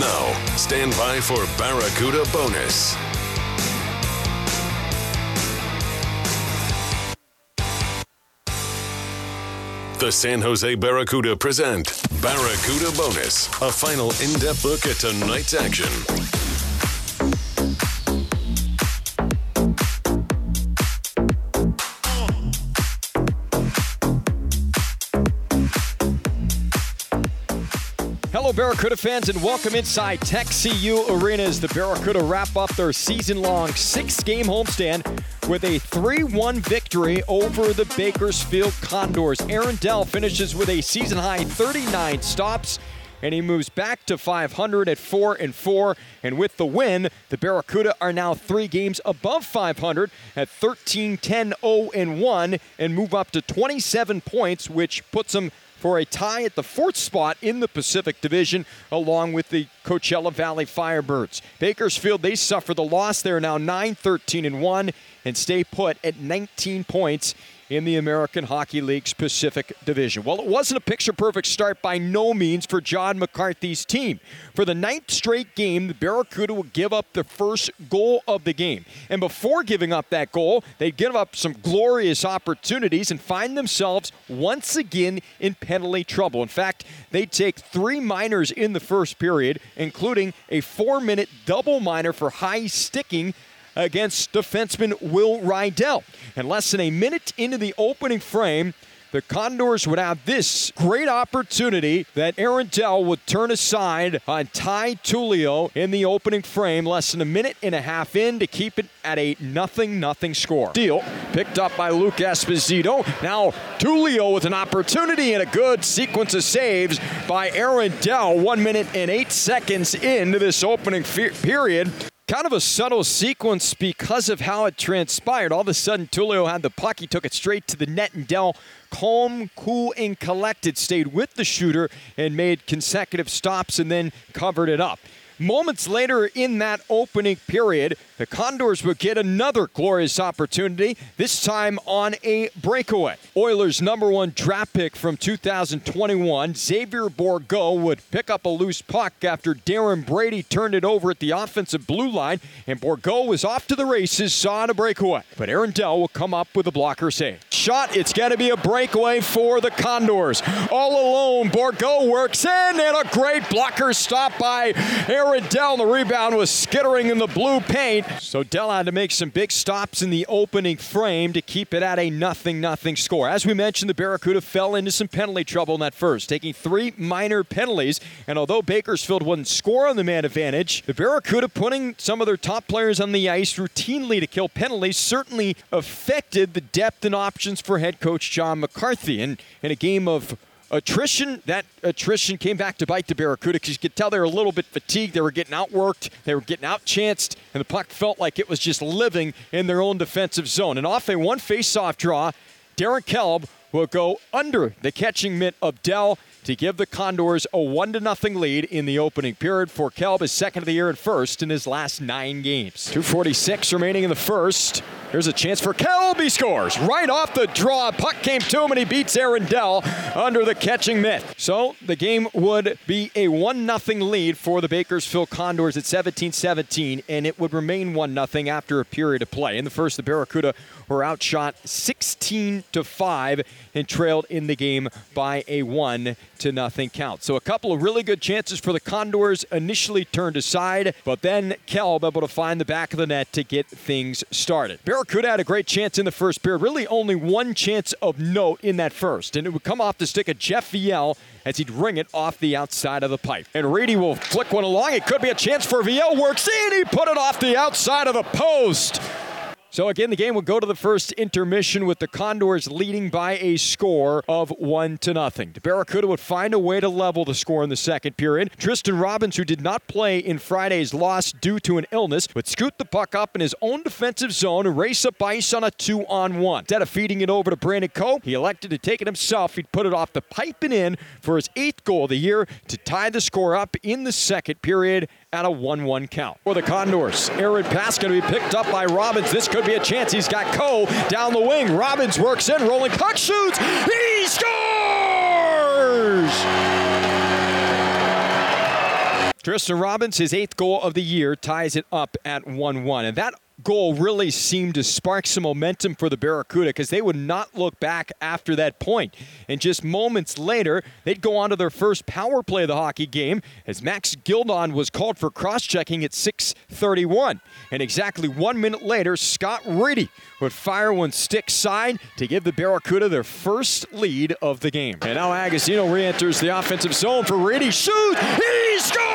Now, stand by for Barracuda Bonus. The San Jose Barracuda present Barracuda Bonus, a final in depth look at tonight's action. Barracuda fans, and welcome inside Tech CU Arena as the Barracuda wrap up their season long six game homestand with a 3 1 victory over the Bakersfield Condors. Aaron Dell finishes with a season high 39 stops. And he moves back to 500 at 4 and 4. And with the win, the Barracuda are now three games above 500 at 13 10 0 and 1 and move up to 27 points, which puts them for a tie at the fourth spot in the Pacific Division, along with the Coachella Valley Firebirds. Bakersfield, they suffer the loss. They're now 9 13 and 1 and stay put at 19 points in the American Hockey League's Pacific Division. Well, it wasn't a picture perfect start by no means for John McCarthy's team. For the ninth straight game, the Barracuda will give up the first goal of the game. And before giving up that goal, they'd give up some glorious opportunities and find themselves once again in penalty trouble. In fact, they take three minors in the first period, including a four minute double minor for high sticking against defenseman Will Rydell. And less than a minute into the opening frame, the Condors would have this great opportunity that Aaron Dell would turn aside on Ty Tullio in the opening frame, less than a minute and a half in to keep it at a nothing nothing score. Deal picked up by Luke Esposito. Now Tullio with an opportunity and a good sequence of saves by Aaron Dell. One minute and eight seconds into this opening fe- period kind of a subtle sequence because of how it transpired. All of a sudden, Tullio had the puck. He took it straight to the net, and Dell, calm, cool, and collected, stayed with the shooter and made consecutive stops and then covered it up. Moments later in that opening period, the Condors would get another glorious opportunity, this time on a breakaway. Oilers' number one draft pick from 2021, Xavier Bourgault, would pick up a loose puck after Darren Brady turned it over at the offensive blue line, and Bourgault was off to the races, saw a breakaway. But Aaron Dell will come up with a blocker save. Shot, it's going to be a breakaway for the Condors. All alone, Bourgault works in, and a great blocker stop by Aaron Dell. The rebound was skittering in the blue paint. So Dell had to make some big stops in the opening frame to keep it at a nothing nothing score. As we mentioned, the Barracuda fell into some penalty trouble in that first, taking three minor penalties. And although Bakersfield wouldn't score on the man advantage, the Barracuda putting some of their top players on the ice routinely to kill penalties certainly affected the depth and options for head coach John McCarthy. And in a game of attrition, that attrition came back to bite the Barracuda because you could tell they were a little bit fatigued. They were getting outworked, they were getting outchanced, and the puck felt like it was just living in their own defensive zone. And off a one face-off draw, Darien Kielb will go under the catching mitt of Dell to give the Condors a 1 0 lead in the opening period for Kielb, his second of the year and first in his last nine games. 2.46 remaining in the first. Here's a chance for Kielb. He scores right off the draw. Puck came to him and he beats Aaron Dell under the catching mitt. So the game would be a 1 0 lead for the Bakersfield Condors at 17 17, and it would remain 1 0 after a period of play. In the first, the Barracuda were outshot 16 to 5 and trailed in the game by a 1 to nothing count. So a couple of really good chances for the Condors initially turned aside, but then Kielb able to find the back of the net to get things started. Barracuda had a great chance in the first period, really only one chance of note in that first, and it would come off the stick of Jeff Viel as he'd ring it off the outside of the pipe. And Reedy will flick one along. It could be a chance for Viel. Works in. He put it off the outside of the post. So again, the game will go to the first intermission with the Condors leading by a score of one to nothing. The Barracuda would find a way to level the score in the second period. Tristen Robins, who did not play in Friday's loss due to an illness, would scoot the puck up in his own defensive zone and race up ice on a two-on-one. Instead of feeding it over to Brandon Coe, he elected to take it himself. He'd put it off the pipe and in for his eighth goal of the year to tie the score up in the second period at a 1 1 count. For the Condors, Aaron pass going to be picked up by Robins. This could be a chance. He's got Coe down the wing. Robins works in, rolling puck shoots. He scores! Tristen Robins, his eighth goal of the year, ties it up at 1 1. And that goal really seemed to spark some momentum for the Barracuda because they would not look back after that point. And just moments later, they'd go on to their first power play of the hockey game as Max Gildon was called for cross-checking at 6:31. And exactly one minute later, Scott Reedy would fire one stick side to give the Barracuda their first lead of the game. And now Agostino re-enters the offensive zone for Reedy. Shoot! He scores!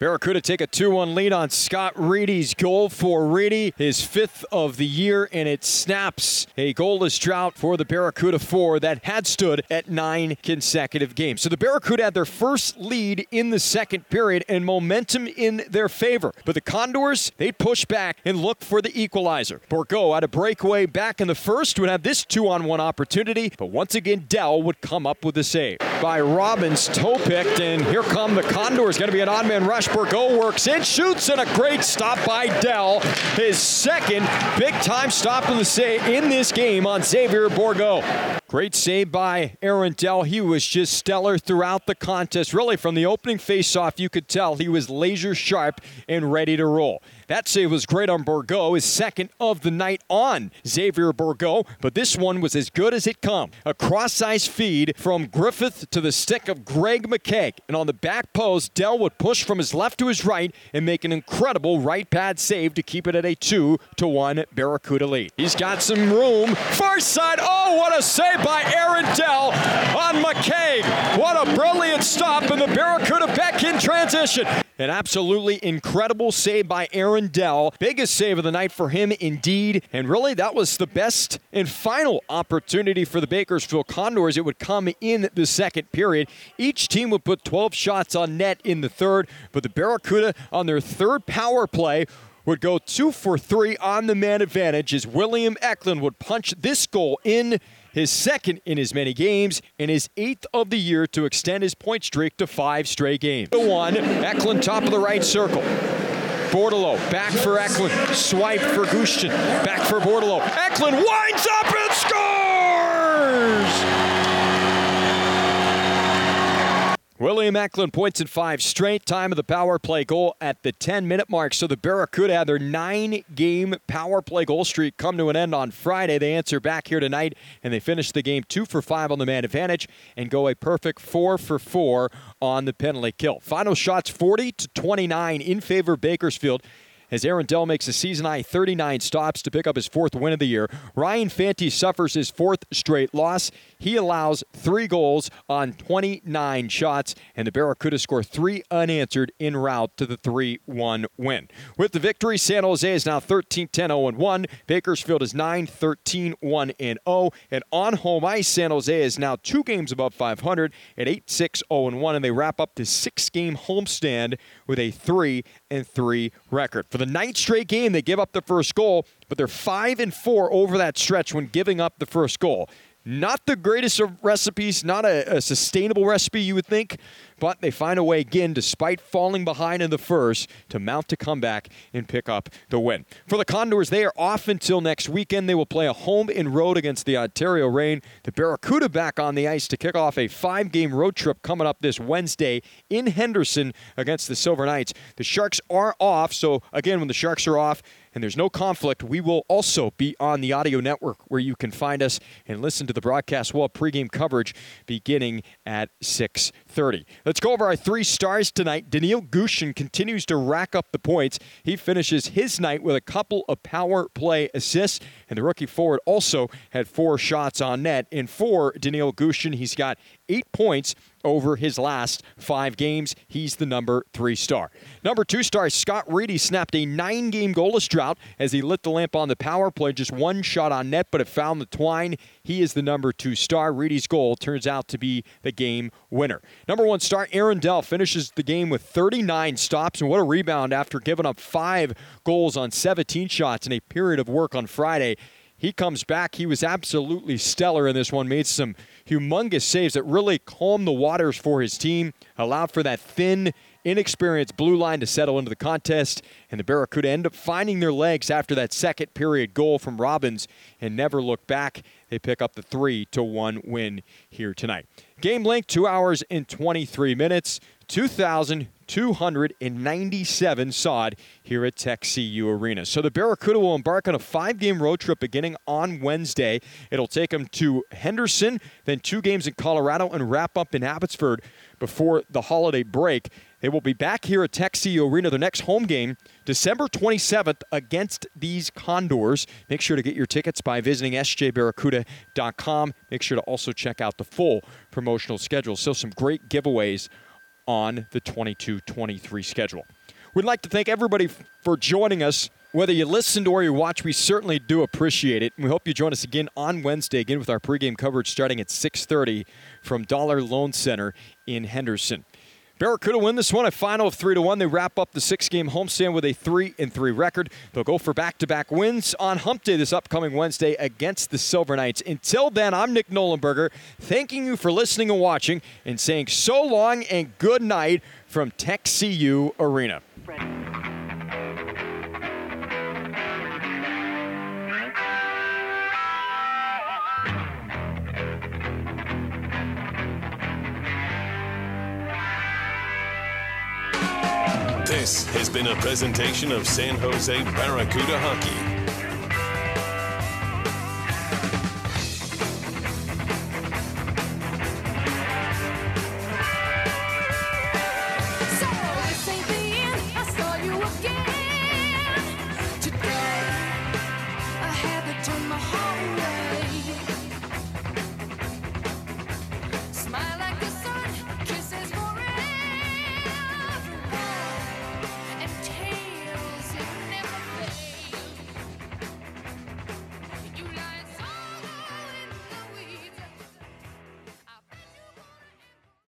Barracuda take a 2 1 lead on Scott Reedy's goal for Reedy, his fifth of the year, and it snaps a goalless drought for the Barracuda 4 that had stood at nine consecutive games. So the Barracuda had their first lead in the second period and momentum in their favor. But the Condors, they push back and look for the equalizer. Bourgault had a breakaway back in the first, would have this two on one opportunity, but once again, Dell would come up with the save. By Robins, toe picked, and here come the Condors. Going to be an odd man rush. Bourgault works in, shoots, and a great stop by Dell. His second big time stop in, the in this game on Xavier Bourgault. Great save by Aaron Dell. He was just stellar throughout the contest. Really, from the opening faceoff, you could tell he was laser sharp and ready to roll. That save was great on Bourgault, his second of the night on Xavier Bourgault, but this one was as good as it come. A cross-ice feed from Griffith to the stick of Greg McKegg. And on the back post, Dell would push from his left to his right and make an incredible right pad save to keep it at a 2 to 1 Barracuda lead. He's got some room. Far side. Oh, what a save by Aaron Dell on McKegg. What a brilliant stop, and the Barracuda back in transition. An absolutely incredible save by Aaron Dell. Biggest save of the night for him, indeed. And really, that was the best and final opportunity for the Bakersfield Condors. It would come in the second period. Each team would put 12 shots on net in the third, but the Barracuda on their third power play would go two for three on the man advantage as William Eklund would punch this goal in his second in as many games, and his eighth of the year to extend his point streak to five straight games. The one, Eklund top of the right circle. Bordeleau back for Eklund. Swipe for Gushchin. Back for Bordeleau. Eklund winds up and scores! William Eklund points in five straight. Time of the power play goal at the 10 minute mark. So the Barracuda had their nine game power play goal streak come to an end on Friday. They answer back here tonight and they finish the game two for five on the man advantage and go a perfect four for four on the penalty kill. Final shots 40 to 29 in favor of Bakersfield as Aaron Dell makes a season high 39 stops to pick up his fourth win of the year. Ryan Fanti suffers his fourth straight loss. He allows three goals on 29 shots, and the Barracuda score three unanswered en route to the 3 1 win. With the victory, San Jose is now 13 10 0 1. Bakersfield is 9 13 1 0. And on home ice, San Jose is now two games above 500 at 8 6 0 1. And they wrap up the six game homestand with a 3 and 3 record. For the ninth straight game, they give up the first goal, but they're 5 and 4 over that stretch when giving up the first goal. Not the greatest of recipes, not a, a, sustainable recipe, you would think, but they find a way again, despite falling behind in the first, to mount a comeback and pick up the win. For the Condors, they are off until next weekend. They will play a home and road against the Ontario Reign. The Barracuda back on the ice to kick off a five game road trip coming up this Wednesday in Henderson against the Silver Knights. The Sharks are off, so again, when the Sharks are off, and there's no conflict, we will also be on the audio network where you can find us and listen to the broadcast wall pregame coverage beginning at 6:30. Let's go over our three stars tonight. Daniil Gushchin continues to rack up the points. He finishes his night with a couple of power play assists, and the rookie forward also had four shots on net. And for Daniil Gushchin, he's got eight points over his last five games. He's the number three star. Number two star, Scott Reedy snapped a nine game goalless drought as he lit the lamp on the power play. Just one shot on net, but it found the twine. He is the number two star. Reedy's goal turns out to be the game winner. Number one star, Aaron Dell, finishes the game with 39 stops, and what a rebound after giving up five goals on 17 shots in a period of work on Friday. He comes back. He was absolutely stellar in this one, made some humongous saves that really calmed the waters for his team, allowed for that thin, inexperienced blue line to settle into the contest, and the Barracuda end up finding their legs after that second period goal from Robins and never look back. They pick up the 3 to 1 win here tonight. Game length 2 hours and 23 minutes. 2,297 sod here at Tech CU Arena. So the Barracuda will embark on a five game road trip beginning on Wednesday. It'll take them to Henderson, then two games in Colorado, and wrap up in Abbotsford before the holiday break. They will be back here at Tech CU Arena, their next home game, December 27th against these Condors. Make sure to get your tickets by visiting sjbarracuda.com. Make sure to also check out the full promotional schedule. So, some great giveaways on the 22 23 schedule. We'd like to thank everybody for joining us. Whether you listened or you watch, we certainly do appreciate it. We hope you join us again on Wednesday, again with our pregame coverage starting at 6:30 from Dollar Loan Center in Henderson. Barracuda win this one, a final of three to one. They wrap up the six-game homestand with a three and three record. They'll go for back-to-back wins on Hump Day this upcoming Wednesday against the Silver Knights. Until then, I'm Nick Nollenberger, thanking you for listening and watching, and saying so long and good night from Tech CU Arena. This has been a presentation of San Jose Barracuda Hockey.